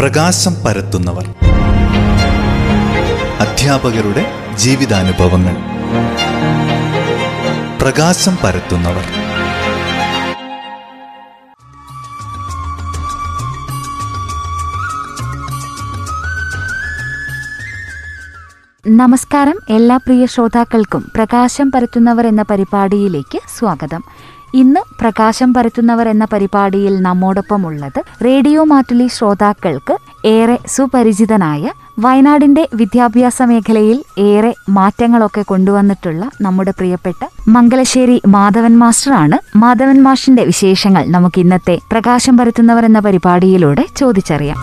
പ്രകാശം പരത്തുന്നവർ. അധ്യാപകരുടെ ജീവിതാനുഭവങ്ങൾ. പ്രകാശം പരത്തുന്നവർ. നമസ്കാരം. എല്ലാ പ്രിയ ശ്രോതാക്കൾക്കും പ്രകാശം പരത്തുന്നവർ എന്ന പരിപാടിയിലേക്ക് സ്വാഗതം. ഇന്ന് പ്രകാശം പരത്തുന്നവർ എന്ന പരിപാടിയിൽ നമ്മോടൊപ്പം ഉള്ളത് റേഡിയോ മാറ്റുലി ശ്രോതാക്കൾക്ക് ഏറെ സുപരിചിതനായ വയനാടിന്റെ വിദ്യാഭ്യാസ മേഖലയിൽ ഏറെ മാറ്റങ്ങളൊക്കെ കൊണ്ടുവന്നിട്ടുള്ള നമ്മുടെ പ്രിയപ്പെട്ട മംഗലശ്ശേരി മാധവൻ മാസ്റ്ററാണ്. മാധവൻ മാഷിന്റെ വിശേഷങ്ങൾ നമുക്ക് ഇന്നത്തെ പ്രകാശം പരത്തുന്നവർ എന്ന പരിപാടിയിലൂടെ ചോദിച്ചറിയാം.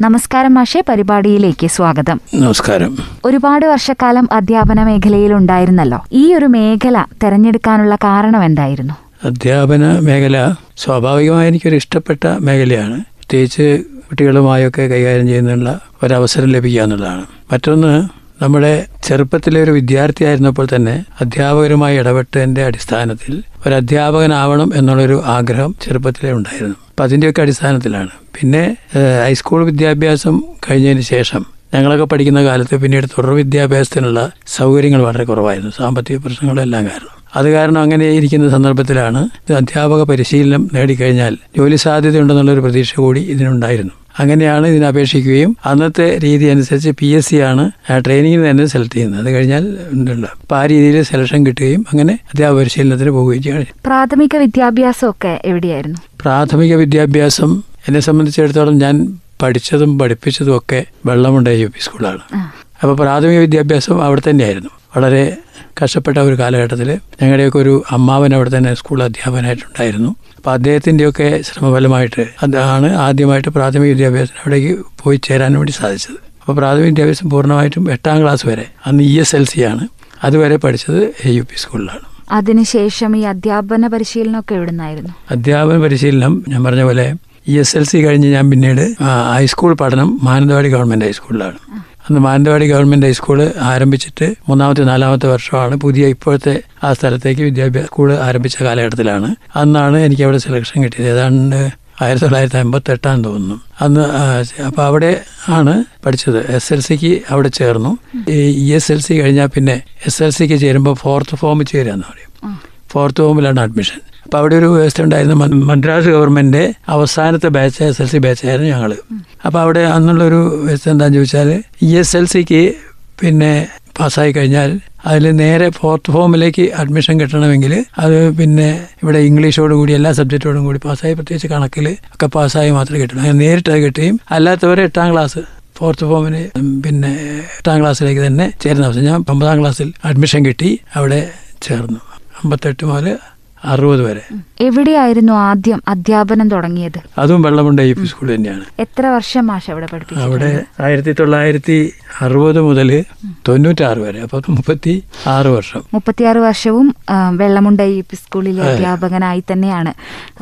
നമസ്കാരം മാഷെ പരിപാടിയിലേക്ക് സ്വാഗതം. നമസ്കാരം. ഒരുപാട് വർഷക്കാലം അധ്യാപന മേഖലയിൽ ഉണ്ടായിരുന്നല്ലോ. ഈ ഒരു മേഖല തെരഞ്ഞെടുക്കാനുള്ള കാരണം എന്തായിരുന്നു? അധ്യാപന മേഖല സ്വാഭാവികമായി എനിക്കൊരു ഇഷ്ടപ്പെട്ട മേഖലയാണ്. പ്രത്യേകിച്ച് കുട്ടികളുമായൊക്കെ കൈകാര്യം ചെയ്യുന്നതിനുള്ള ഒരവസരം ലഭിക്കുക എന്നുള്ളതാണ്. മറ്റൊന്ന് നമ്മുടെ ചെറുപ്പത്തിലെ ഒരു വിദ്യാർത്ഥിയായിരുന്നപ്പോൾ തന്നെ അധ്യാപകരുമായി ഇടപെട്ടതിന്റെ അടിസ്ഥാനത്തിൽ ഒരു അധ്യാപകനാവണം എന്നുള്ളൊരു ആഗ്രഹം ചെറുപ്പത്തിലേ ഉണ്ടായിരുന്നു. അപ്പം അതിന്റെയൊക്കെ അടിസ്ഥാനത്തിലാണ്. പിന്നെ ഹൈസ്കൂൾ വിദ്യാഭ്യാസം കഴിഞ്ഞതിന് ശേഷം ഞങ്ങളൊക്കെ പഠിക്കുന്ന കാലത്ത് പിന്നീട് തുടർ വിദ്യാഭ്യാസത്തിനുള്ള സൗകര്യങ്ങൾ വളരെ കുറവായിരുന്നു. സാമ്പത്തിക പ്രശ്നങ്ങളെല്ലാം കാരണം. അത് കാരണം അങ്ങനെ ഇരിക്കുന്ന സന്ദർഭത്തിലാണ് അധ്യാപക പരിശീലനം നേടിക്കഴിഞ്ഞാൽ ജോലി സാധ്യതയുണ്ടെന്നുള്ളൊരു പ്രതീക്ഷ കൂടി ഇതിനുണ്ടായിരുന്നു. അങ്ങനെയാണ് ഇതിന് അപേക്ഷിക്കുകയും അന്നത്തെ രീതി അനുസരിച്ച് പി എസ് സി ആണ് ട്രെയിനിങ്ങിന് തന്നെ സെലക്ട് ചെയ്യുന്നത്. അത് കഴിഞ്ഞാൽ ഉണ്ടല്ലോ. അപ്പോൾ ആ രീതിയിൽ സെലക്ഷൻ കിട്ടുകയും അങ്ങനെ അധ്യാപക പരിശീലനത്തിന് പോവുകയും ചെയ്യണം പ്രാഥമിക വിദ്യാഭ്യാസമൊക്കെ എവിടെയായിരുന്നു? പ്രാഥമിക വിദ്യാഭ്യാസം എന്നെ സംബന്ധിച്ചിടത്തോളം ഞാൻ പഠിച്ചതും പഠിപ്പിച്ചതും ഒക്കെ വെള്ളമുണ്ട യു പി സ്കൂളാണ് അപ്പോൾ പ്രാഥമിക വിദ്യാഭ്യാസം അവിടെ തന്നെയായിരുന്നു. വളരെ കഷ്ടപ്പെട്ട ഒരു കാലഘട്ടത്തിൽ ഞങ്ങളുടെയൊക്കെ ഒരു അമ്മാവൻ അവിടെ തന്നെ സ്കൂൾ അധ്യാപകനായിട്ടുണ്ടായിരുന്നു. അപ്പോൾ അദ്ദേഹത്തിന്റെയൊക്കെ ശ്രമഫലമായിട്ട് അതാണ് ആദ്യമായിട്ട് പ്രാഥമിക വിദ്യാഭ്യാസത്തിന് അവിടേക്ക് പോയി ചേരാൻ വേണ്ടി സാധിച്ചത്. അപ്പോൾ പ്രാഥമിക വിദ്യാഭ്യാസം പൂർണമായിട്ടും എട്ടാം ക്ലാസ് വരെ അന്ന് ഇ എസ് എൽ സി ആണ്. അതുവരെ പഠിച്ചത് എ യു പി സ്കൂളിലാണ് അതിനുശേഷം ഈ അധ്യാപന പരിശീലനമൊക്കെ എവിടുന്നായിരുന്നു? അധ്യാപന പരിശീലനം ഞാൻ പറഞ്ഞ പോലെ ഇ എസ് എൽ സി കഴിഞ്ഞ് ഞാൻ പിന്നീട് ഹൈസ്കൂൾ പഠനം മാനന്തവാടി ഗവൺമെന്റ് ഹൈസ്കൂളിലാണ് അന്ന് മാനന്തവാടി ഗവൺമെന്റ് ഹൈസ്കൂൾ ആരംഭിച്ചിട്ട് മൂന്നാമത്തെ നാലാമത്തെ വർഷമാണ് പുതിയ ഇപ്പോഴത്തെ ആ സ്ഥലത്തേക്ക് വിദ്യാഭ്യാസ സ്കൂൾ ആരംഭിച്ച കാലഘട്ടത്തിലാണ്. അന്നാണ് എനിക്ക് അവിടെ സെലക്ഷൻ കിട്ടിയത്. ഏതാണ്ട് ആയിരത്തി തൊള്ളായിരത്തി അമ്പത്തി എട്ടാന്ന് തോന്നുന്നു. അന്ന് അപ്പോൾ അവിടെ ആണ് പഠിച്ചത്. എസ് എൽ സിക്ക് അവിടെ ചേർന്നു. ഈ ഇ എസ് എൽ സി കഴിഞ്ഞാൽ പിന്നെ എസ് എൽ സിക്ക് ചേരുമ്പോൾ ഫോർത്ത് ഫോം ചേരുക എന്ന് പറയും. ഫോർത്ത് ഫോമിലാണ് അഡ്മിഷൻ അപ്പോൾ അവിടെ ഒരു വ്യവസ്ഥ ഉണ്ടായിരുന്നു. മദ്രാസ് ഗവൺമെന്റിന്റെ അവസാനത്തെ ബാച്ച് എസ് എൽ സി ബാച്ചായിരുന്നു ഞങ്ങൾ അപ്പോൾ അവിടെ അന്നുള്ളൊരു വ്യവസ്ഥ എന്താണെന്ന് ചോദിച്ചാൽ ഇ എസ് എൽ സിക്ക് പിന്നെ പാസ്സായി കഴിഞ്ഞാൽ അതിൽ നേരെ ഫോർത്ത് ഫോമിലേക്ക് അഡ്മിഷൻ കിട്ടണമെങ്കിൽ അത് പിന്നെ ഇവിടെ ഇംഗ്ലീഷോടും കൂടി എല്ലാ സബ്ജക്റ്റോടും കൂടി പാസ്സായി. പ്രത്യേകിച്ച് കണക്കിൽ ഒക്കെ പാസ്സായി മാത്രമേ കിട്ടുള്ളൂ അങ്ങനെ നേരിട്ട് അത് കിട്ടുകയും അല്ലാത്തവരെ എട്ടാം ക്ലാസ് ഫോർത്ത് ഫോമിന് പിന്നെ എട്ടാം ക്ലാസ്സിലേക്ക് തന്നെ ചേരുന്ന അവസ്ഥ. ഞാൻ ഒമ്പതാം ക്ലാസ്സിൽ അഡ്മിഷൻ കിട്ടി അവിടെ ചേർന്നു. അമ്പത്തെട്ട് മുതൽ അറുപത് വരെ. എവിടെയായിരുന്നു ആദ്യം അധ്യാപനം തുടങ്ങിയത്? അതും വെള്ളമുണ്ട യു പി സ്കൂൾ തന്നെയാണ്. എത്ര വർഷം മാഷ് അവിടെ പഠിപ്പിച്ചു അവിടെ ആയിരത്തി തൊള്ളായിരത്തി അറുപത് മുതൽ തൊണ്ണൂറ്റാറ് വരെ അപ്പൊ മുപ്പത്തി ആറ് വർഷം. മുപ്പത്തിയാറ് വർഷവും വെള്ളമുണ്ട യു പി സ്കൂളിലെ അധ്യാപകനായി തന്നെയാണ്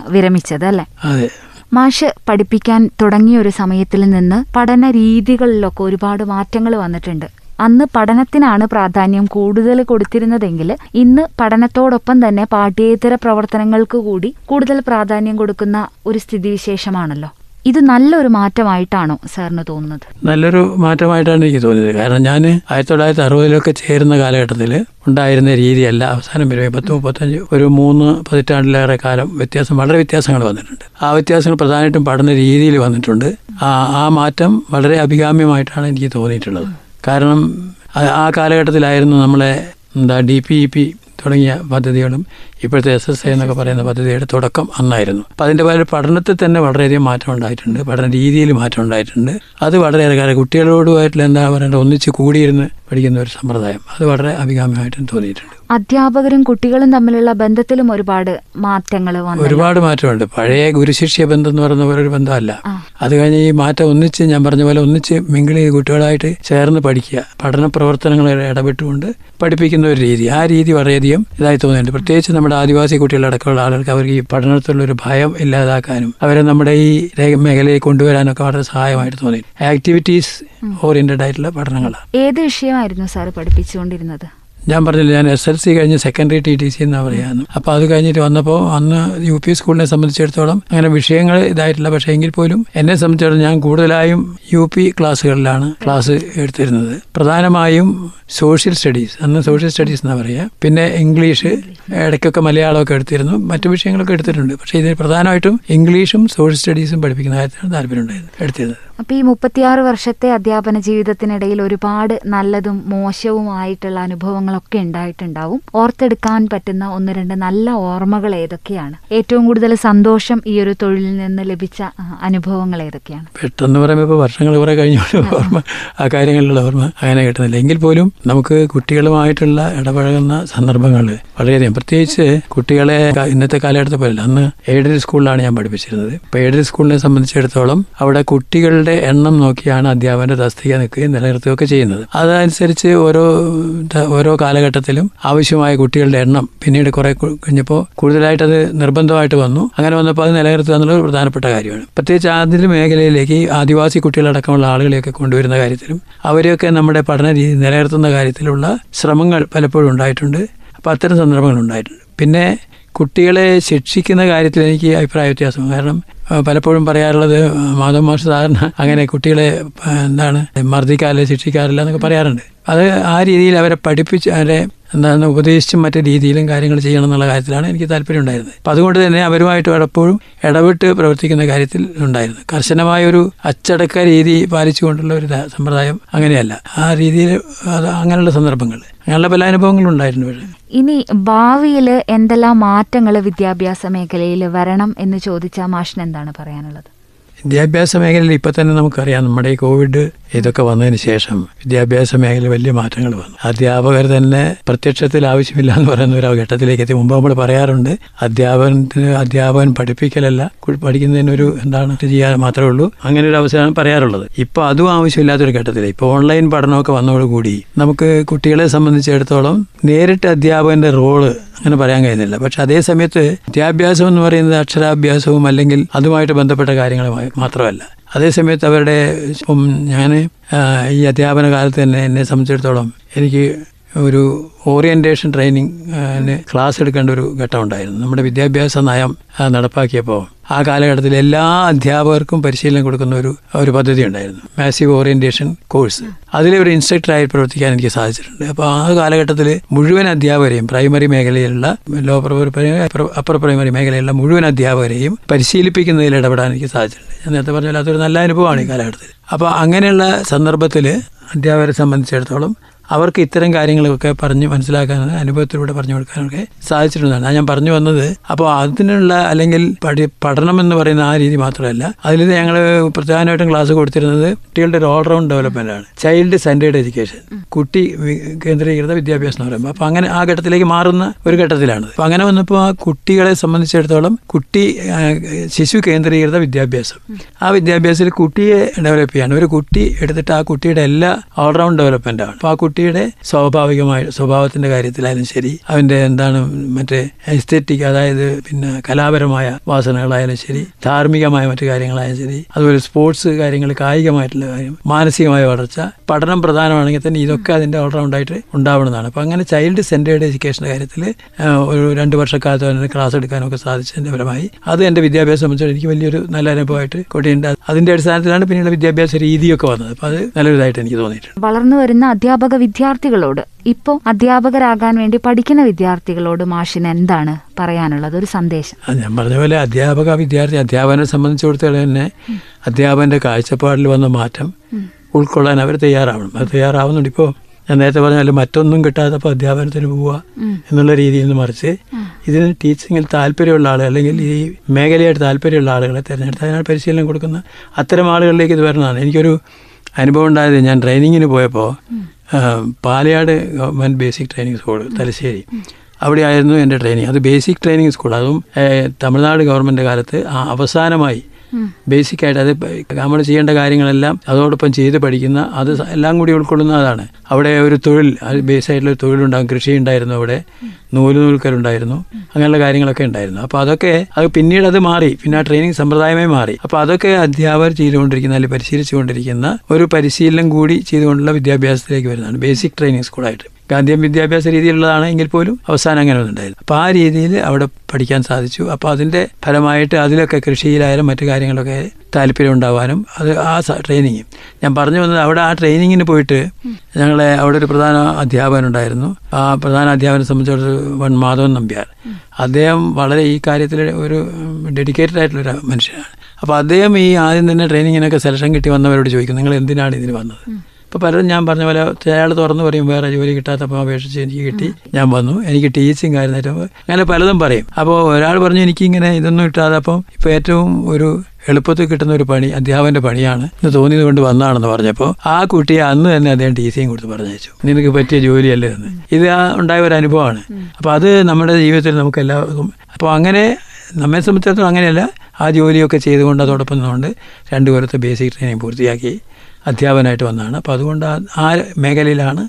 വിരമിച്ചത് അല്ലെ? അതെ. മാഷ് പഠിപ്പിക്കാൻ തുടങ്ങിയ ഒരു സമയത്തിൽ നിന്ന് പഠന രീതികളിലൊക്കെ ഒരുപാട് മാറ്റങ്ങൾ വന്നിട്ടുണ്ട്. അന്ന് പഠനത്തിനാണ് പ്രാധാന്യം കൂടുതൽ കൊടുത്തിരുന്നതെങ്കിൽ ഇന്ന് പഠനത്തോടൊപ്പം തന്നെ പാഠ്യേതര പ്രവർത്തനങ്ങൾക്ക് കൂടി കൂടുതൽ പ്രാധാന്യം കൊടുക്കുന്ന ഒരു സ്ഥിതിവിശേഷമാണല്ലോ. ഇത് നല്ലൊരു മാറ്റമായിട്ടാണോ സാറിന് തോന്നുന്നത്? നല്ലൊരു മാറ്റമായിട്ടാണ് എനിക്ക് തോന്നിയത്. കാരണം ഞാൻ ആയിരത്തി തൊള്ളായിരത്തി അറുപതിലൊക്കെ ചേരുന്ന കാലഘട്ടത്തിൽ ഉണ്ടായിരുന്ന രീതിയല്ല. അവസാനം വരെ പത്ത് മുപ്പത്തഞ്ച് ഒരു മൂന്ന് പതിറ്റാണ്ടിലേറെ കാലം വ്യത്യാസം വളരെ വ്യത്യാസങ്ങൾ വന്നിട്ടുണ്ട്. ആ വ്യത്യാസങ്ങൾ പ്രധാനമായിട്ടും പഠന രീതിയിൽ വന്നിട്ടുണ്ട്. ആ മാറ്റം വളരെ അഭികാമ്യമായിട്ടാണ് എനിക്ക് തോന്നിയിട്ടുള്ളത്. കാരണം ആ- കാലഘട്ടത്തിലായിരുന്നു നമ്മളെ എന്താ ഡി പി ഇ പി തുടങ്ങിയ പദ്ധതികളും ഇപ്പോഴത്തെ എസ് എസ് എ എന്നൊക്കെ പറയുന്ന പദ്ധതിയുടെ തുടക്കം അന്നായിരുന്നു. അപ്പം അതിന്റെ പല പഠനത്തിൽ തന്നെ വളരെയധികം മാറ്റം ഉണ്ടായിട്ടുണ്ട്. പഠന രീതിയിൽ മാറ്റം ഉണ്ടായിട്ടുണ്ട്. അത് വളരെയേറെ കാര്യം കുട്ടികളോടുമായിട്ടുള്ള എന്താ പറയേണ്ടത് ഒന്നിച്ച് കൂടിയിരുന്ന് പഠിക്കുന്ന ഒരു സമ്പ്രദായം. അത് വളരെ അഭികാമ്യമായിട്ടും തോന്നിയിട്ടുണ്ട്. അധ്യാപകരും കുട്ടികളും തമ്മിലുള്ള ബന്ധത്തിലും ഒരുപാട് മാറ്റങ്ങൾ ഒരുപാട് മാറ്റമുണ്ട്. പഴയ ഗുരുശിഷ്യ ബന്ധം എന്ന് പറയുന്ന പോലെ ഒരു ബന്ധമല്ല. അത് കഴിഞ്ഞ് ഈ മാറ്റം ഒന്നിച്ച് ഞാൻ പറഞ്ഞ പോലെ ഒന്നിച്ച് മിങ്കിൾ ചെയ്ത് കുട്ടികളായിട്ട് ചേർന്ന് പഠിക്കുക. പഠന പ്രവർത്തനങ്ങളിൽ ഇടപെട്ടുകൊണ്ട് പഠിപ്പിക്കുന്ന ഒരു രീതി. ആ രീതി വളരെയധികം ഇതായി തോന്നിയിട്ടുണ്ട്. പ്രത്യേകിച്ച് നമ്മുടെ ആദിവാസി കുട്ടികളടക്കമുള്ള ആളുകൾക്ക് അവർക്ക് ഈ പഠനത്തിലുള്ള ഒരു ഭയം ഇല്ലാതാക്കാനും അവരെ നമ്മുടെ ഈ മേഖലയിൽ കൊണ്ടുവരാനൊക്കെ വളരെ സഹായമായിട്ട് തോന്നി. ആക്ടിവിറ്റീസ് ഓറിയന്റഡ് ആയിട്ടുള്ള പഠനങ്ങളാണ്. ഏത് വിഷയമായിരുന്നു സാർ പഠിപ്പിച്ചുകൊണ്ടിരുന്നത്? ഞാൻ പറഞ്ഞില്ല ഞാൻ എസ് എൽ സി കഴിഞ്ഞ് സെക്കൻഡറി ടി ടി സി എന്നാണ് പറയാമെന്ന് അപ്പോൾ അത് കഴിഞ്ഞിട്ട് വന്നപ്പോൾ അന്ന് യു പി സ്കൂളിനെ സംബന്ധിച്ചിടത്തോളം അങ്ങനെ വിഷയങ്ങൾ ഇതായിട്ടില്ല. പക്ഷേ എങ്കിൽ പോലും എന്നെ സംബന്ധിച്ചിടത്തോളം ഞാൻ കൂടുതലായും യു പി ക്ലാസ്സുകളിലാണ് ക്ലാസ് എടുത്തിരുന്നത്. പ്രധാനമായും സോഷ്യൽ സ്റ്റഡീസ് അന്ന് സോഷ്യൽ സ്റ്റഡീസ് എന്നാണ് പറയുക പിന്നെ ഇംഗ്ലീഷ് ഇടയ്ക്കൊക്കെ മലയാളമൊക്കെ എടുത്തിരുന്നു. മറ്റു വിഷയങ്ങളൊക്കെ എടുത്തിട്ടുണ്ട്. പക്ഷേ ഇതിൽ പ്രധാനമായിട്ടും ഇംഗ്ലീഷും സോഷ്യൽ സ്റ്റഡീസും പഠിപ്പിക്കുന്ന കാര്യത്തിലാണ് താല്പര്യം എടുത്തിരുന്നത്. അപ്പൊ ഈ മുപ്പത്തിയാറ് വർഷത്തെ അധ്യാപന ജീവിതത്തിനിടയിൽ ഒരുപാട് നല്ലതും മോശവുമായിട്ടുള്ള അനുഭവങ്ങളൊക്കെ ഉണ്ടായിട്ടുണ്ടാവും. ഓർത്തെടുക്കാൻ പറ്റുന്ന ഒന്ന് രണ്ട് നല്ല ഓർമ്മകൾ ഏതൊക്കെയാണ്? ഏറ്റവും കൂടുതൽ സന്തോഷം ഈ ഒരു തൊഴിലിൽ നിന്ന് ലഭിച്ച അനുഭവങ്ങൾ ഏതൊക്കെയാണ്? പെട്ടെന്ന് പറയുമ്പോൾ ഇപ്പോൾ വർഷങ്ങൾ കുറെ കഴിഞ്ഞ. ഓർമ്മ ആ കാര്യങ്ങളിലുള്ള ഓർമ്മ അങ്ങനെ കിട്ടുന്നില്ല. എങ്കിൽ പോലും നമുക്ക് കുട്ടികളുമായിട്ടുള്ള ഇടപഴകുന്ന സന്ദർഭങ്ങൾ വളരെയധികം. പ്രത്യേകിച്ച് കുട്ടികളെ ഇന്നത്തെ കാലഘട്ടത്തെ പോലെ അന്ന് എയ്ഡഡ് സ്കൂളിലാണ് ഞാൻ പഠിപ്പിച്ചിരുന്നത്. ഇപ്പോൾ എയ്ഡഡ് സ്കൂളിനെ സംബന്ധിച്ചിടത്തോളം അവിടെ കുട്ടികളുടെ എണ്ണം നോക്കിയാണ് അധ്യാപകന്റെ തസ്തിക നിൽക്കുകയും നിലനിർത്തുകയൊക്കെ ചെയ്യുന്നത്. അതനുസരിച്ച് ഓരോ ഓരോ കാലഘട്ടത്തിലും ആവശ്യമായ കുട്ടികളുടെ എണ്ണം പിന്നീട് കുറെ കഴിഞ്ഞപ്പോൾ കൂടുതലായിട്ട് അത് നിർബന്ധമായിട്ട് വന്നു. അങ്ങനെ വന്നപ്പോൾ അത് നിലനിർത്തുക എന്നുള്ളത് ഒരു പ്രധാനപ്പെട്ട കാര്യമാണ്. പ്രത്യേകിച്ച് ആദ്യ മേഖലയിലേക്ക് ആദിവാസി കുട്ടികളടക്കമുള്ള ആളുകളെയൊക്കെ കൊണ്ടുവരുന്ന കാര്യത്തിലും അവരെയൊക്കെ നമ്മുടെ പഠന രീതി നിലനിർത്തുന്ന കാര്യത്തിലുള്ള ശ്രമങ്ങൾ പലപ്പോഴും ഉണ്ടായിട്ടുണ്ട്. അപ്പോൾ അത്തരം സന്ദർഭങ്ങൾ ഉണ്ടായിട്ടുണ്ട്. പിന്നെ കുട്ടികളെ ശിക്ഷിക്കുന്ന കാര്യത്തിൽ എനിക്ക് അഭിപ്രായ വ്യത്യാസം കാരണം പലപ്പോഴും പറയാറുള്ളത് മാധവ് മാഷ് അങ്ങനെ കുട്ടികളെ എന്താണ് മർദ്ദിക്കാറില്ല ശിക്ഷിക്കാറില്ല എന്നൊക്കെ പറയാറുണ്ട്. അത് ആ രീതിയിൽ അവരെ പഠിപ്പിച്ച് അവരെ എന്താണ് ഉപദേശിച്ചും മറ്റു രീതിയിലും കാര്യങ്ങൾ ചെയ്യണം എന്നുള്ള കാര്യത്തിലാണ് എനിക്ക് താല്പര്യം ഉണ്ടായിരുന്നത്. അപ്പം അതുകൊണ്ട് തന്നെ അവരുമായിട്ട് പലപ്പോഴും ഇടപെട്ട് പ്രവർത്തിക്കുന്ന കാര്യത്തിൽ ഉണ്ടായിരുന്നു. കർശനമായ ഒരു അച്ചടക്ക രീതി പാലിച്ചുകൊണ്ടുള്ള ഒരു സമ്പ്രദായം അങ്ങനെയല്ല. ആ രീതിയിൽ അങ്ങനെയുള്ള സന്ദർഭങ്ങൾ അങ്ങനെയുള്ള പല അനുഭവങ്ങളും ഉണ്ടായിരുന്നു ഇനി ഭാവിയിൽ എന്തെല്ലാം മാറ്റങ്ങൾ വിദ്യാഭ്യാസ മേഖലയിൽ വരണം എന്ന് ചോദിച്ച മാഷിന് എന്താണ് പറയാനുള്ളത്? വിദ്യാഭ്യാസ മേഖലയിൽ ഇപ്പം തന്നെ നമുക്കറിയാം നമ്മുടെ ഈ കോവിഡ് ഇതൊക്കെ വന്നതിന് ശേഷം വിദ്യാഭ്യാസ മേഖലയിൽ വലിയ മാറ്റങ്ങൾ വന്നു. അധ്യാപകർ തന്നെ പ്രത്യക്ഷത്തിൽ ആവശ്യമില്ല എന്ന് പറയുന്ന ഒരു ഘട്ടത്തിലേക്ക് എത്തി. മുമ്പ് നമ്മൾ പറയാറുണ്ട് അധ്യാപനത്തിന് അധ്യാപകൻ പഠിപ്പിക്കലല്ല പഠിക്കുന്നതിനൊരു എന്താണ് ചെയ്യാൻ മാത്രമേ ഉള്ളൂ. അങ്ങനെ ഒരു അവസരമാണ് പറയാറുള്ളത്. ഇപ്പൊ അതും ആവശ്യമില്ലാത്തൊരു ഘട്ടത്തിൽ ഇപ്പൊ ഓൺലൈൻ പഠനമൊക്കെ വന്നതോടുകൂടി നമുക്ക് കുട്ടികളെ സംബന്ധിച്ചിടത്തോളം നേരിട്ട് അധ്യാപകന്റെ റോൾ അങ്ങനെ പറയാൻ കഴിയുന്നില്ല. പക്ഷെ അതേ സമയത്ത് വിദ്യാഭ്യാസം എന്ന് പറയുന്നത് അക്ഷരാഭ്യാസവും അല്ലെങ്കിൽ അതുമായിട്ട് ബന്ധപ്പെട്ട കാര്യങ്ങൾ മാത്രമല്ല. അതേസമയത്ത് അവരുടെ ഇപ്പം ഞാൻ ഈ അധ്യാപന കാലത്ത് തന്നെ എന്നെ സംബന്ധിച്ചിടത്തോളം എനിക്ക് ഒരു ഓറിയന്റേഷൻ ട്രെയിനിങ് ക്ലാസ് എടുക്കേണ്ട ഒരു ഘട്ടം ഉണ്ടായിരുന്നു നമ്മുടെ വിദ്യാഭ്യാസ നയം നടപ്പാക്കിയപ്പോൾ ആ കാലഘട്ടത്തിൽ എല്ലാ അധ്യാപകർക്കും പരിശീലനം കൊടുക്കുന്ന ഒരു ഒരു പദ്ധതി ഉണ്ടായിരുന്നു മാസീവ് ഓറിയന്റേഷൻ കോഴ്സ് അതിലെ ഒരു ഇൻസ്ട്രക്ടറായി പ്രവർത്തിക്കാൻ എനിക്ക് സാധിച്ചിട്ടുണ്ട്. അപ്പോൾ ആ കാലഘട്ടത്തിൽ മുഴുവൻ അധ്യാപകരെയും പ്രൈമറി മേഖലയിലുള്ള ലോ അപ്പർ പ്രൈമറി മേഖലയിലുള്ള മുഴുവൻ അധ്യാപകരെയും പരിശീലിപ്പിക്കുന്നതിൽ ഇടപെടാൻ എനിക്ക് സാധിച്ചിട്ടുണ്ട്. ഞാൻ നേരത്തെ പറഞ്ഞ പോലെ അതൊരു നല്ല അനുഭവമാണ് ഈ കാലഘട്ടത്തിൽ അപ്പോൾ അങ്ങനെയുള്ള സന്ദർഭത്തിൽ അധ്യാപകരെ സംബന്ധിച്ചിടത്തോളം അവർക്ക് ഇത്തരം കാര്യങ്ങളൊക്കെ പറഞ്ഞ് മനസ്സിലാക്കാനും അനുഭവത്തിലൂടെ പറഞ്ഞു കൊടുക്കാനൊക്കെ സാധിച്ചിട്ടുള്ളതാണ്. ഞാൻ പറഞ്ഞു വന്നത് അപ്പോൾ അതിനുള്ള അല്ലെങ്കിൽ പഠി പഠനം എന്ന് പറയുന്ന ആ രീതി മാത്രമല്ല അതിൽ ഞങ്ങൾ പ്രധാനമായിട്ടും ക്ലാസ് കൊടുത്തിരുന്നത് കുട്ടികളുടെ ഒരു ഓൾറൗണ്ട് ഡെവലപ്മെന്റ് ആണ്. ചൈൽഡ് സെന്റേഡ് എഡ്യൂക്കേഷൻ കുട്ടി കേന്ദ്രീകൃത വിദ്യാഭ്യാസം എന്ന് പറയുമ്പോൾ. അപ്പോൾ അങ്ങനെ ആ ഘട്ടത്തിലേക്ക് മാറുന്ന ഒരു ഘട്ടത്തിലാണ്. അപ്പോൾ അങ്ങനെ വന്നപ്പോൾ ആ കുട്ടികളെ സംബന്ധിച്ചിടത്തോളം കുട്ടി ശിശു കേന്ദ്രീകൃത വിദ്യാഭ്യാസം. ആ വിദ്യാഭ്യാസത്തിൽ കുട്ടിയെ ഡെവലപ്പ് ചെയ്യാണ് ഒരു കുട്ടി എടുത്തിട്ട് ആ കുട്ടിയുടെ എല്ലാ ഓൾറൗണ്ട് ഡെവലപ്മെന്റാണ് അപ്പോൾ ആ കുട്ടിയുടെ സ്വാഭാവികമായ സ്വഭാവത്തിന്റെ കാര്യത്തിലായാലും ശരി അവന്റെ എന്താണ് മറ്റേ എസ്തെറ്റിക് അതായത് പിന്നെ കലാപരമായ വാസനകളായാലും ശരി ധാർമ്മികമായ മറ്റു കാര്യങ്ങളായാലും ശരി അതുപോലെ സ്പോർട്സ് കാര്യങ്ങൾ കായികമായിട്ടുള്ള കാര്യം മാനസികമായ വളർച്ച പഠനം പ്രധാനമാണെങ്കിൽ തന്നെ ഇതൊക്കെ അതിന്റെ ഓൾറൗണ്ടായിട്ട് ഉണ്ടാവുന്നതാണ് അപ്പൊ അങ്ങനെ ചൈൽഡ് സെന്റേഡ് എഡ്യൂക്കേഷന്റെ കാര്യത്തിൽ ഒരു രണ്ട് വർഷക്കാലത്ത് ക്ലാസ് എടുക്കാനൊക്കെ സാധിച്ചതിന്റെ ഫലമായി അത് എന്റെ വിദ്യാഭ്യാസം സംബന്ധിച്ചിടത്തോളം എനിക്ക് വലിയൊരു നല്ല അനുഭവമായിട്ട് കൊണ്ടിട്ടുണ്ട് അതിന്റെ അടിസ്ഥാനത്തിലാണ് പിന്നീട് വിദ്യാഭ്യാസ രീതിയൊക്കെ വന്നത്. അപ്പൊ അത് നല്ലൊരിതായിട്ട് എനിക്ക് തോന്നിയിട്ടുണ്ട്. വളർന്നു വരുന്ന അധ്യാപക വിദ്യാർത്ഥികളോട് ഇപ്പോൾ അധ്യാപകരാകാൻ വേണ്ടി പഠിക്കുന്ന വിദ്യാർത്ഥികളോട് മാഷിന് എന്താണ് പറയാനുള്ളത്? ഒരു സന്ദേശം. ഞാൻ പറഞ്ഞ പോലെ അധ്യാപക വിദ്യാർത്ഥി അധ്യാപകനെ സംബന്ധിച്ചിടത്തോളം തന്നെ അധ്യാപകന്റെ കാഴ്ചപ്പാടിൽ വന്ന മാറ്റം ഉൾക്കൊള്ളാൻ അവർ തയ്യാറാവണം. അത് തയ്യാറാവുന്നുണ്ട്. ഇപ്പോൾ ഞാൻ നേരത്തെ പറഞ്ഞാൽ മറ്റൊന്നും കിട്ടാത്തപ്പോൾ അധ്യാപനത്തിന് പോവുക എന്നുള്ള രീതിയിൽ നിന്ന് മറിച്ച് ഇതിന് ടീച്ചിങ്ങിൽ താല്പര്യമുള്ള ആളുകൾ അല്ലെങ്കിൽ ഈ മേഖലയായിട്ട് താല്പര്യമുള്ള ആളുകളെ തിരഞ്ഞെടുത്ത് അതിനാണ് പരിശീലനം കൊടുക്കുന്ന അത്തരം ആളുകളിലേക്ക് ഇത് വരണതാണ്. എനിക്കൊരു അനുഭവം ഉണ്ടായത് ഞാൻ ട്രെയിനിങ്ങിന് പോയപ്പോൾ Palayad government basic training school Thalassery. അവിടെയായിരുന്നു എന്റെ ട്രെയിനിങ്. അത് ബേസിക് ട്രെയിനിങ് സ്കൂൾ. അതും തമിഴ്നാട് ഗവൺമെന്റ് കാലത്ത് അവസാനമായി ബേസിക് ആയിട്ട് അത് നമ്മൾ ചെയ്യേണ്ട കാര്യങ്ങളെല്ലാം അതോടൊപ്പം ചെയ്ത് പഠിക്കുന്ന അത് എല്ലാം കൂടി ഉൾക്കൊള്ളുന്ന അതാണ്. അവിടെ ഒരു തൊഴിൽ അത് ബേസായിട്ടുള്ള തൊഴിലുണ്ടാകും കൃഷി ഉണ്ടായിരുന്നു അവിടെ. നൂൽ നൂൽക്കലുണ്ടായിരുന്നു അങ്ങനെയുള്ള കാര്യങ്ങളൊക്കെ ഉണ്ടായിരുന്നു. അപ്പോൾ അതൊക്കെ അത് പിന്നീട് അത് മാറി. പിന്നെ ആ ട്രെയിനിങ് സമ്പ്രദായമേ മാറി. അപ്പോൾ അതൊക്കെ അധ്യാപകർ ചെയ്തുകൊണ്ടിരിക്കുന്ന അല്ലെങ്കിൽ പരിശീലിച്ചുകൊണ്ടിരിക്കുന്ന ഒരു പരിശീലനം കൂടി ചെയ്തുകൊണ്ടുള്ള വിദ്യാഭ്യാസത്തിലേക്ക് വരുന്നതാണ്. ബേസിക് ട്രെയിനിങ് സ്കൂളായിട്ട് ഗാന്ധിയൻ വിദ്യാഭ്യാസ രീതിയിലുള്ളതാണ് എങ്കിൽ പോലും അവസാനം അങ്ങനെ ഒന്നുണ്ടായില്ല അപ്പോൾ ആ രീതിയിൽ അവിടെ പഠിക്കാൻ സാധിച്ചു. അപ്പോൾ അതിന്റെ ഫലമായിട്ട് അതിലൊക്കെ കൃഷിയിലായാലും മറ്റു കാര്യങ്ങളൊക്കെ താല്പര്യം ഉണ്ടാവാനും അത് ആ ട്രെയിനിങ് ഞാൻ പറഞ്ഞു വന്നത് അവിടെ ആ ട്രെയിനിങ്ങിന് പോയിട്ട് ഞങ്ങളെ അവിടെ ഒരു പ്രധാന അധ്യാപകൻ ഉണ്ടായിരുന്നു. ആ പ്രധാന അധ്യാപകനെ സംബന്ധിച്ചിടത്തോളം വൺ മാധവൻ നമ്പ്യാർ. അദ്ദേഹം വളരെ ഈ കാര്യത്തിൽ ഒരു ഡെഡിക്കേറ്റഡ് ആയിട്ടുള്ള ഒരു മനുഷ്യനാണ്. അപ്പോൾ അദ്ദേഹം ഈ ആദ്യം തന്നെ ട്രെയിനിങ്ങിനൊക്കെ സെലക്ഷൻ കിട്ടി വന്നവരോട് ചോദിക്കും നിങ്ങൾ എന്തിനാണ് ഇതിന് വന്നത്? ഇപ്പോൾ പലരും ഞാൻ പറഞ്ഞ പോലെ അയാൾ തുറന്ന് പറയും വേറെ ജോലി കിട്ടാത്തപ്പോൾ അപേക്ഷിച്ച് എനിക്ക് കിട്ടി. ഞാൻ വന്നു. എനിക്ക് ടീച്ചിങ് ആയിരുന്നു അങ്ങനെ പലതും പറയും. അപ്പോൾ ഒരാൾ പറഞ്ഞു എനിക്കിങ്ങനെ ഇതൊന്നും കിട്ടാതെ അപ്പം ഇപ്പോൾ ഏറ്റവും ഒരു എളുപ്പത്തിൽ കിട്ടുന്ന ഒരു പണി അധ്യാപകന്റെ പണിയാണ്. എന്ന് തോന്നിയത് കൊണ്ട് വന്നാണെന്ന് പറഞ്ഞപ്പോൾ ആ കുട്ടിയെ അന്ന് തന്നെ അദ്ദേഹം ടി സിയും കൊടുത്ത് പറഞ്ഞയച്ചു. നിനക്ക് പറ്റിയ ജോലിയല്ലേ എന്ന് ഇത് ആ ഉണ്ടായ ഒരു അനുഭവമാണ്. അപ്പോൾ അത് നമ്മുടെ ജീവിതത്തിൽ നമുക്ക് എല്ലാവർക്കും അപ്പോൾ അങ്ങനെ നമ്മെ സംബന്ധിച്ചിടത്തോളം അങ്ങനെയല്ല. ആ ജോലിയൊക്കെ ചെയ്തുകൊണ്ട് അതോടൊപ്പം നിന്നുകൊണ്ട് രണ്ട് ബേസിക് ട്രെയിനിങ് പൂർത്തിയാക്കി. അധ്യാപകനായിട്ട് വന്നതാണ്. അപ്പോൾ അതുകൊണ്ട് ആ- മേഖലയിലാണ്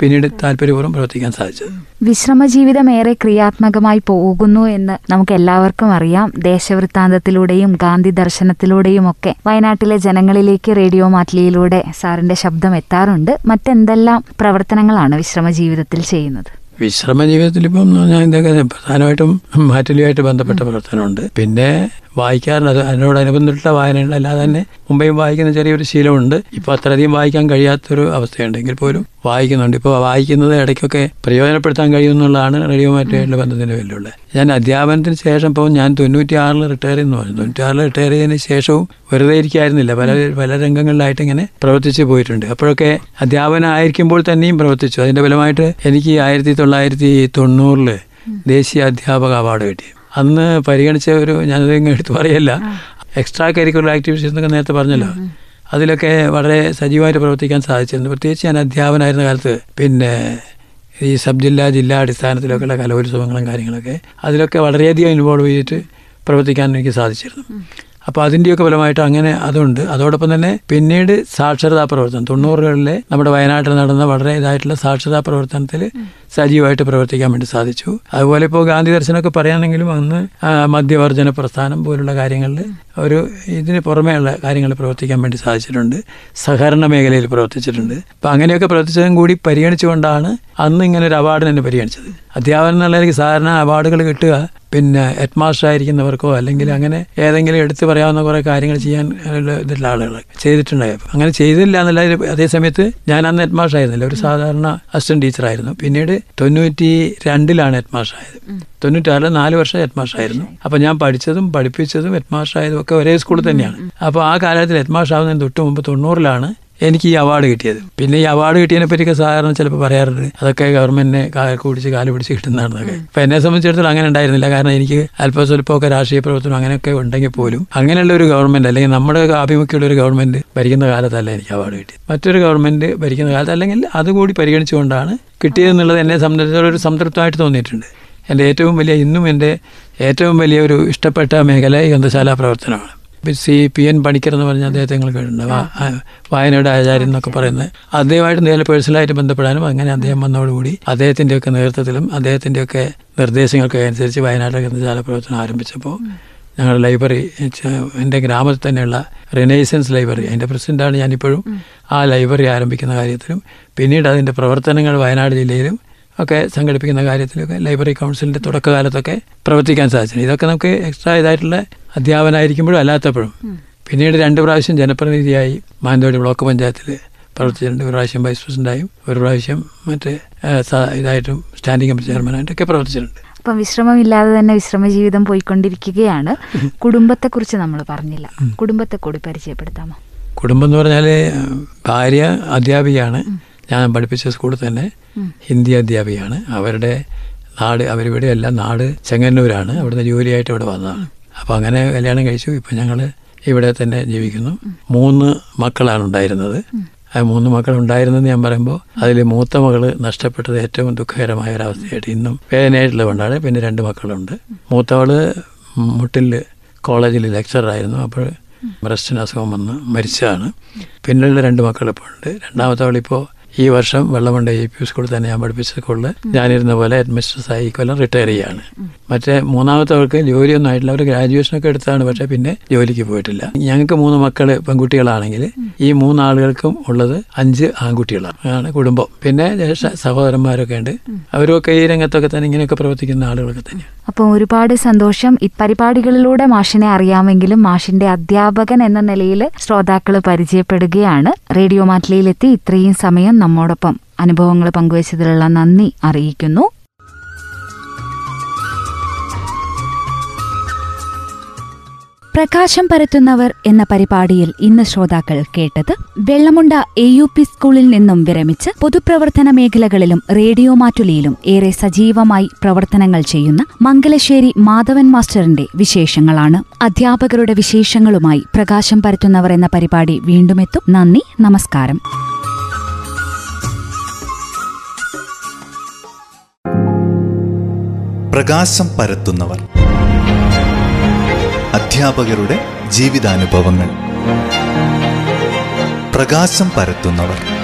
പിന്നീട് താല്പര്യപൂർവം പ്രവർത്തിക്കാൻ സാധിച്ചത്. വിശ്രമ ജീവിതം ഏറെ ക്രിയാത്മകമായി പോകുന്നു എന്ന് നമുക്ക് എല്ലാവർക്കും അറിയാം. ദേശവൃത്താന്തത്തിലൂടെയും ഗാന്ധി ദർശനത്തിലൂടെയും ഒക്കെ വയനാട്ടിലെ ജനങ്ങളിലേക്ക് റേഡിയോ മാറ്റ്ലിയിലൂടെ സാറിന്റെ ശബ്ദം എത്താറുണ്ട്. മറ്റെന്തെല്ലാം പ്രവർത്തനങ്ങളാണ് വിശ്രമ ജീവിതത്തിൽ ചെയ്യുന്നത്? വിശ്രമ ജീവിതത്തിൽ ഇപ്പം ഞാൻ ഇതൊക്കെ പ്രധാനമായിട്ടും മാറ്റലുമായിട്ട് ബന്ധപ്പെട്ട പ്രവർത്തനമുണ്ട്. പിന്നെ വായിക്കാറുണ്ട് അത് അതിനോടനുബന്ധിച്ചുള്ള വായനയുണ്ട് അല്ലാതെ തന്നെ മുമ്പേയും വായിക്കുന്ന ചെറിയൊരു ശീലമുണ്ട്. ഇപ്പോൾ അത്രയധികം വായിക്കാൻ കഴിയാത്തൊരു അവസ്ഥയുണ്ട്. എങ്കിൽ പോലും വായിക്കുന്നുണ്ട്. ഇപ്പോൾ വായിക്കുന്നത് ഇടയ്ക്കൊക്കെ പ്രയോജനപ്പെടുത്താൻ കഴിയുമെന്നുള്ളതാണ് റേഡിയോ മാറ്റുമായിട്ടുള്ള ബന്ധത്തിന്റെ വെല്ലുവിളി. ഞാൻ അധ്യാപനത്തിന് ശേഷം ഇപ്പോൾ ഞാൻ തൊണ്ണൂറ്റി ആറിൽ റിട്ടയർ ചെയ്യുന്നു. പറഞ്ഞു തൊണ്ണൂറ്റി ആറിൽ റിട്ടയർ ചെയ്തതിന് ശേഷവും വെറുതെ ഇരിക്കായിരുന്നില്ല. പല പല രംഗങ്ങളിലായിട്ട് ഇങ്ങനെ പ്രവർത്തിച്ച് പോയിട്ടുണ്ട്. അപ്പോഴൊക്കെ അധ്യാപനമായിരിക്കുമ്പോൾ തന്നെയും പ്രവർത്തിച്ചു. അതിന്റെ ഫലമായിട്ട് എനിക്ക് ആയിരത്തി തൊള്ളായിരത്തി തൊണ്ണൂറിൽ ദേശീയ അധ്യാപക അവാർഡ് കിട്ടി. അന്ന് പരിഗണിച്ച ഒരു ഞാനത് എടുത്ത് പറയല്ല. എക്സ്ട്രാ കരിക്കുലർ ആക്ടിവിറ്റീസ് എന്നൊക്കെ നേരത്തെ പറഞ്ഞല്ലോ. അതിലൊക്കെ വളരെ സജീവമായിട്ട് പ്രവർത്തിക്കാൻ സാധിച്ചിരുന്നു പ്രത്യേകിച്ച് ഞാൻ അധ്യാപനായിരുന്ന കാലത്ത് പിന്നെ ഈ സബ് ജില്ലാ ജില്ലാ അടിസ്ഥാനത്തിലൊക്കെയുള്ള കലോത്സവങ്ങളും കാര്യങ്ങളൊക്കെ അതിലൊക്കെ വളരെയധികം ഇൻവോൾവ് ചെയ്തിട്ട് പ്രവർത്തിക്കാൻ എനിക്ക് സാധിച്ചിരുന്നു. അപ്പോൾ അതിന്റെയൊക്കെ ഫലമായിട്ട് അങ്ങനെ അതുണ്ട്. അതോടൊപ്പം തന്നെ പിന്നീട് സാക്ഷരതാ പ്രവർത്തനം. തൊണ്ണൂറുകളിലെ നമ്മുടെ വയനാട്ടിൽ നടന്ന വളരെ ഇതായിട്ടുള്ള സാക്ഷരതാ പ്രവർത്തനത്തിൽ സജീവമായിട്ട് പ്രവർത്തിക്കാൻ വേണ്ടി സാധിച്ചു. അതുപോലെ ഇപ്പോൾ ഗാന്ധി ദർശനമൊക്കെ പറയുകയാണെങ്കിലും അന്ന് മദ്യവർജന പ്രസ്ഥാനം പോലുള്ള കാര്യങ്ങളിൽ ഒരു ഇതിന് പുറമേയുള്ള കാര്യങ്ങൾ പ്രവർത്തിക്കാൻ വേണ്ടി സാധിച്ചിട്ടുണ്ട്. സഹകരണ മേഖലയിൽ പ്രവർത്തിച്ചിട്ടുണ്ട്. അപ്പം അങ്ങനെയൊക്കെ പ്രവർത്തിച്ചതും കൂടി പരിഗണിച്ചുകൊണ്ടാണ് അന്ന് ഇങ്ങനെ ഒരു അവാർഡിന് എന്നെ പരിഗണിച്ചത്. അധ്യാപനം എന്നുള്ളതിലേക്ക് സാധാരണ അവാർഡുകൾ കിട്ടുക പിന്നെ ഹെഡ് മാസ്റ്റർ ആയിരിക്കുന്നവർക്കോ അല്ലെങ്കിൽ അങ്ങനെ ഏതെങ്കിലും എടുത്തു പറയാവുന്ന കുറേ കാര്യങ്ങൾ ചെയ്യാൻ ഇതിലുള്ള ആളുകൾ ചെയ്തിട്ടുണ്ടായപ്പോൾ അങ്ങനെ ചെയ്തില്ല അതേസമയത്ത് അതേ സമയത്ത് ഞാൻ അന്ന് ഹെഡ് മാസ്റ്റർ ആയിരുന്നില്ല. ഒരു സാധാരണ അസിസ്റ്റന്റ് ടീച്ചറായിരുന്നു. പിന്നീട് തൊണ്ണൂറ്റി രണ്ടിലാണ് ഹെഡ് ആയത് തൊണ്ണൂറ്റാറിൽ നാല് വർഷം ഹെഡ് ആയിരുന്നു അപ്പോൾ ഞാൻ പഠിച്ചതും പഠിപ്പിച്ചതും ഹെഡ് ആയതും ഒക്കെ ഒരേ സ്കൂളിൽ തന്നെയാണ്. അപ്പോൾ ആ കാലത്തിൽ ഹെഡ് മാസ്റ്റർ ആവുന്നതിന് തൊട്ട് മുമ്പ് തൊണ്ണൂറിലാണ് എനിക്ക് ഈ അവാർഡ് കിട്ടിയത്. പിന്നെ ഈ അവാർഡ് കിട്ടിയതിനെ പറ്റിയൊക്കെ സാധാരണ ചിലപ്പോൾ പറയാറുണ്ട്. അതൊക്കെ ഗവൺമെന്റിനെ കാലൊക്കെ പിടിച്ച് കാൽ പിടിച്ച് കിട്ടുന്നതാണെന്നൊക്കെ. അപ്പം എന്നെ സംബന്ധിച്ചിടത്തോളം അങ്ങനെ ഉണ്ടായിരുന്നില്ല. കാരണം എനിക്ക് അല്പം സ്വല്പമൊക്കെ രാഷ്ട്രീയ പ്രവർത്തനം അങ്ങനെയൊക്കെ ഉണ്ടെങ്കിൽ പോലും അങ്ങനെയുള്ള ഒരു ഗവൺമെന്റ് അല്ലെങ്കിൽ നമ്മുടെ ആഭിമുഖ്യമുള്ള ഒരു ഗവൺമെന്റ് ഭരിക്കുന്ന കാലത്തല്ല എനിക്ക് അവാർഡ് കിട്ടിയത്. മറ്റൊരു ഗവൺമെന്റ് ഭരിക്കുന്ന കാലത്ത് അല്ലെങ്കിൽ അതുകൂടി പരിഗണിച്ചുകൊണ്ടാണ് കിട്ടിയതെന്നുള്ളത് എന്നെ സംബന്ധിച്ചിടത്തോളം ഒരു സംതൃപ്തമായിട്ട് തോന്നിയിട്ടുണ്ട്. എന്റെ ഏറ്റവും വലിയ ഇന്നും എന്റെ ഏറ്റവും വലിയ ഒരു ഇഷ്ടപ്പെട്ട മേഖല ഈ ഗ്രന്ഥശാല പ്രവർത്തനമാണ്. സി പി എൻ പണിക്കർ എന്ന് പറഞ്ഞ അദ്ദേഹത്തെ നിങ്ങൾ കേട്ടിട്ടുണ്ട്. വായനയുടെ ആചാര്യൻ എന്നൊക്കെ പറയുന്നത്. അദ്ദേഹമായിട്ട് നേരെ പേഴ്സണലായിട്ട് ബന്ധപ്പെടാനും അങ്ങനെ അദ്ദേഹം വന്നതോടുകൂടി അദ്ദേഹത്തിന്റെയൊക്കെ നേതൃത്വത്തിലും അദ്ദേഹത്തിന്റെയൊക്കെ നിർദ്ദേശങ്ങൾക്ക് അനുസരിച്ച് വയനാട്ടിലെ ഗ്രന്ഥശാല പ്രവർത്തനം ആരംഭിച്ചപ്പോൾ ഞങ്ങളുടെ ലൈബ്രറി എന്റെ ഗ്രാമത്തിൽ തന്നെയുള്ള റിനൈസൻസ് ലൈബ്രറി അതിന്റെ പ്രസിഡന്റാണ് ഞാനിപ്പോഴും. ആ ലൈബ്രറി ആരംഭിക്കുന്ന കാര്യത്തിലും പിന്നീട് അതിന്റെ പ്രവർത്തനങ്ങൾ വയനാട് ജില്ലയിലും ഒക്കെ സംഘടിപ്പിക്കുന്ന കാര്യത്തിലൊക്കെ ലൈബ്രറി കൗൺസിലിന്റെ തുടക്കകാലത്തൊക്കെ പ്രവർത്തിക്കാൻ സാധിച്ചിട്ടുണ്ട്. ഇതൊക്കെ നമുക്ക് എക്സ്ട്രാ ഇതായിട്ടുള്ള അധ്യാപനമായിരിക്കുമ്പോഴും അല്ലാത്തപ്പോഴും. പിന്നീട് രണ്ട് പ്രാവശ്യം ജനപ്രതിനിധിയായി മാനന്തവാടി ബ്ലോക്ക് പഞ്ചായത്തിൽ പ്രവർത്തിച്ചിട്ടുണ്ട്. ഒരു പ്രാവശ്യം വൈസ് പ്രസിഡന്റായും ഒരു പ്രാവശ്യം മറ്റ് ഇതായിട്ടും സ്റ്റാൻഡിംഗ് കമ്മിറ്റി ചെയർമാനായിട്ടൊക്കെ പ്രവർത്തിച്ചിട്ടുണ്ട്. അപ്പം വിശ്രമമില്ലാതെ തന്നെ വിശ്രമ ജീവിതം പോയിക്കൊണ്ടിരിക്കുകയാണ്. കുടുംബത്തെക്കുറിച്ച് നമ്മൾ പറഞ്ഞില്ല. കുടുംബത്തെ കൂടി പരിചയപ്പെടുത്താമോ? കുടുംബം എന്ന് പറഞ്ഞാൽ ഭാര്യ അധ്യാപികയാണ്. ഞാൻ പഠിപ്പിച്ച സ്കൂളിൽ തന്നെ ഹിന്ദി അധ്യാപികയാണ്. അവരുടെ നാട് അവരിവിടെ എല്ലാം നാട് ചെങ്ങന്നൂരാണ്. അവിടുന്ന് ജോലിയായിട്ട് ഇവിടെ വന്നതാണ്. അപ്പോൾ അങ്ങനെ കല്യാണം കഴിച്ചു. ഇപ്പം ഞങ്ങൾ ഇവിടെ തന്നെ ജീവിക്കുന്നു. മൂന്ന് മക്കളാണ് ഉണ്ടായിരുന്നത്. ആ മൂന്ന് മക്കൾ ഉണ്ടായിരുന്നെന്ന് ഞാൻ പറയുമ്പോൾ അതിൽ മൂത്ത മകൾ നഷ്ടപ്പെട്ടത് ഏറ്റവും ദുഃഖകരമായ ഒരവസ്ഥയായിട്ട് ഇന്നും വേദനയായിട്ടുള്ള കൊണ്ടാണ്. പിന്നെ രണ്ട് മക്കളുണ്ട്. മൂത്തവൾ മുട്ടിൽ കോളേജിൽ ലെക്ചറായിരുന്നു അപ്പോൾ ബ്രസ്റ്റിന് അസുഖം വന്ന് മരിച്ചതാണ്. പിന്നെയുള്ള രണ്ട് മക്കൾ ഇപ്പോൾ ഉണ്ട്. രണ്ടാമത്തെ അവളിപ്പോൾ ഈ വർഷം വെള്ളമുണ്ട എ പി സ്കൂളിൽ തന്നെ ഞാൻ പഠിപ്പിച്ച സ്കൂളിൽ ഞാനിരുന്ന പോലെ ഹെഡ് മിസ്റ്റർസ് ആയി കൊല്ലം റിട്ടയർ ചെയ്യാണ്. മറ്റേ മൂന്നാമത്തവർക്ക് ജോലിയൊന്നും ആയിട്ടില്ല. അവർ ഗ്രാജുവേഷനൊക്കെ എടുത്താണ്. പക്ഷേ പിന്നെ ജോലിക്ക് പോയിട്ടില്ല. ഞങ്ങൾക്ക് മൂന്ന് മക്കൾ പെൺകുട്ടികളാണെങ്കിൽ ഈ മൂന്നാളുകൾക്കും ഉള്ളത് അഞ്ച് ആൺകുട്ടികളാണ് ആണ് കുടുംബം. പിന്നെ സഹോദരന്മാരൊക്കെ ഉണ്ട്. അവരൊക്കെ ഈ രംഗത്തൊക്കെ തന്നെ ഇങ്ങനെയൊക്കെ പ്രവർത്തിക്കുന്ന ആളുകളൊക്കെ തന്നെയാണ്. അപ്പോൾ ഒരുപാട് സന്തോഷം. പരിപാടികളിലൂടെ മാഷിനെ അറിയാമെങ്കിലും മാഷിന്റെ അധ്യാപകൻ എന്ന നിലയിൽ ശ്രോതാക്കൾ പരിചയപ്പെടുകയാണ്. റേഡിയോ മാറ്റിലെത്തി ഇത്രയും സമയം നമ്മോടൊപ്പം അനുഭവങ്ങൾ പങ്കുവച്ചതിലുള്ള നന്ദി അറിയിക്കുന്നു. പ്രകാശം പരത്തുന്നവർ എന്ന പരിപാടിയിൽ ഇന്ന് ശ്രോതാക്കൾ കേട്ടത് വെള്ളമുണ്ട എ യു പി സ്കൂളിൽ നിന്നും വിരമിച്ച് പൊതുപ്രവർത്തന മേഖലകളിലും റേഡിയോ മാറ്റുലിയിലും ഏറെ സജീവമായി പ്രവർത്തനങ്ങൾ ചെയ്യുന്ന മംഗലശ്ശേരി മാധവൻ മാസ്റ്ററിന്റെ വിശേഷങ്ങളാണ്. അധ്യാപകരുടെ വിശേഷങ്ങളുമായി പ്രകാശം പരത്തുന്നവർ എന്ന പരിപാടി വീണ്ടുമെത്തും നന്ദി നമസ്കാരം. പ്രകാശം പരത്തുന്നവർ. അധ്യാപകരുടെ ജീവിതാനുഭവങ്ങൾ. പ്രകാശം പരത്തുന്നവർ.